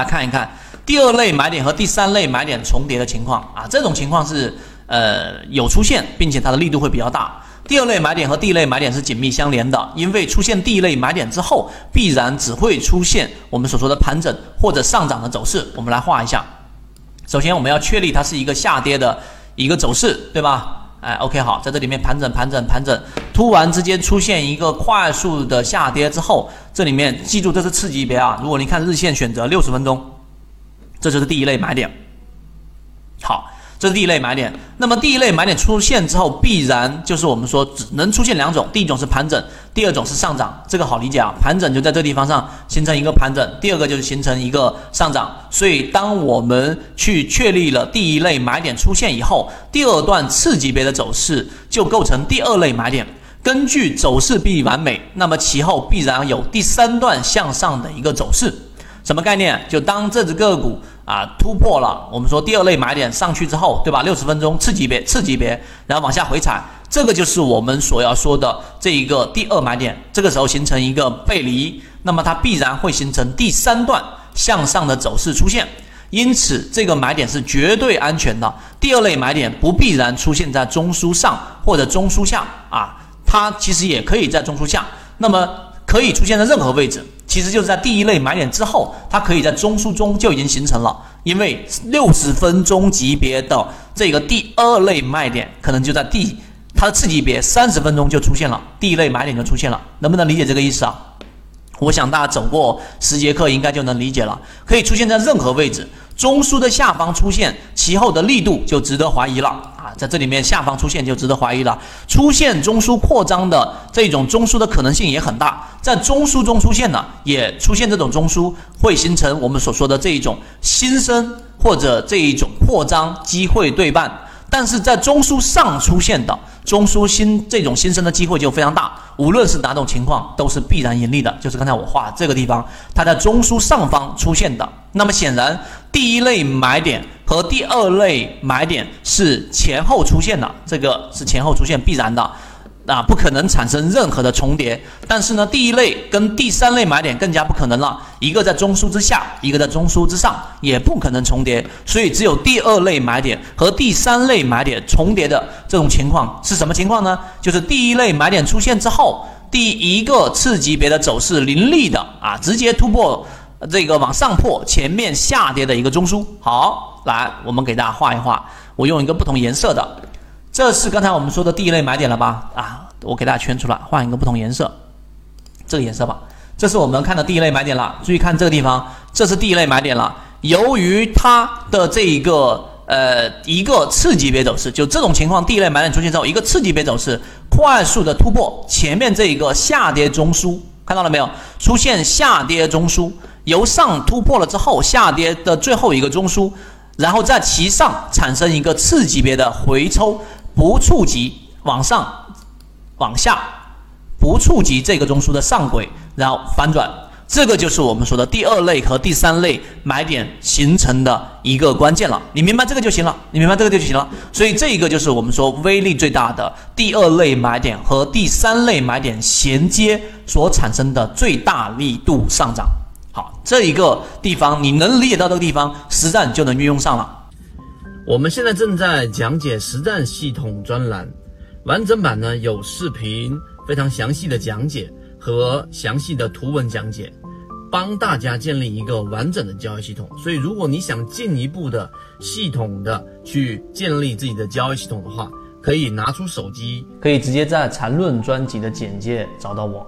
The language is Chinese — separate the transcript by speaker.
Speaker 1: 来看一看第二类买点和第三类买点重叠的情况啊，这种情况是呃有出现，并且它的力度会比较大。第二类买点和第一类买点是紧密相连的，因为出现第一类买点之后，必然只会出现我们所说的盘整或者上涨的走势。我们来画一下，首先我们要确立它是一个下跌的一个走势，对吧？哎，OK，好，在这里面盘整、盘整、盘整，突然之间出现一个快速的下跌之后，这里面记住这是次级别啊。如果你看日线选择六十分钟，这就是第一类买点。好。这是第一类买点，那么第一类买点出现之后，必然就是我们说只能出现两种，第一种是盘整，第二种是上涨。这个好理解啊，盘整就在这地方上形成一个盘整，第二个就是形成一个上涨。所以当我们去确立了第一类买点出现以后，第二段次级别的走势就构成第二类买点。根据走势必完美，那么其后必然有第三段向上的一个走势。什么概念？就当这只个股。啊，突破了，我们说第二类买点上去之后，对吧？六十分钟次级别，次级别，然后往下回踩，这个就是我们所要说的这一个第二买点。这个时候形成一个背离，那么它必然会形成第三段向上的走势出现。因此，这个买点是绝对安全的。第二类买点不必然出现在中枢上或者中枢下啊，它其实也可以在中枢下，那么可以出现在任何位置。其实就是在第一类买点之后，它可以在中枢中就已经形成了，因为六十分钟级别的这个第二类卖点，可能就在第它的次级别三十分钟就出现了，第一类买点就出现了，能不能理解这个意思啊？我想大家走过十节课应该就能理解了，可以出现在任何位置。中枢的下方出现，其后的力度就值得怀疑了在这里面下方出现就值得怀疑了。出现中枢扩张的这种中枢的可能性也很大，在中枢中出现呢，也出现这种中枢，会形成我们所说的这一种新生或者这一种扩张机会对半。但是在中枢上出现的中枢新这种新生的机会就非常大，无论是哪种情况都是必然盈利的。就是刚才我画这个地方，它在中枢上方出现的，那么显然第一类买点和第二类买点是前后出现的，这个是前后出现必然的。啊，不可能产生任何的重叠。但是呢，第一类跟第三类买点更加不可能了，一个在中枢之下，一个在中枢之上，也不可能重叠。所以只有第二类买点和第三类买点重叠的这种情况是什么情况呢？就是第一类买点出现之后，第一个次级别的走势凌厉的啊，直接突破这个往上破前面下跌的一个中枢。好，来，我们给大家画一画，我用一个不同颜色的。这是刚才我们说的第一类买点了吧？啊，我给大家圈出来，换一个不同颜色，这个颜色吧。这是我们看的第一类买点了。注意看这个地方，这是第一类买点了。由于它的这一个呃一个次级别走势，就这种情况，第一类买点出现之后，一个次级别走势快速的突破前面这一个下跌中枢，看到了没有？出现下跌中枢，由上突破了之后，下跌的最后一个中枢，然后在其上产生一个次级别的回抽。不触及往上、往下，不触及这个中枢的上轨，然后反转，这个就是我们说的第二类和第三类买点形成的一个关键了。你明白这个就行了，你明白这个就行了。所以这一个就是我们说威力最大的第二类买点和第三类买点衔接所产生的最大力度上涨。好，这一个地方你能理解到这个地方，实战就能运用上了。
Speaker 2: 我们现在正在讲解实战系统专栏，完整版呢有视频，非常详细的讲解和详细的图文讲解，帮大家建立一个完整的交易系统。所以，如果你想进一步的系统的去建立自己的交易系统的话，可以拿出手机，
Speaker 1: 可以直接在缠论专辑的简介找到我。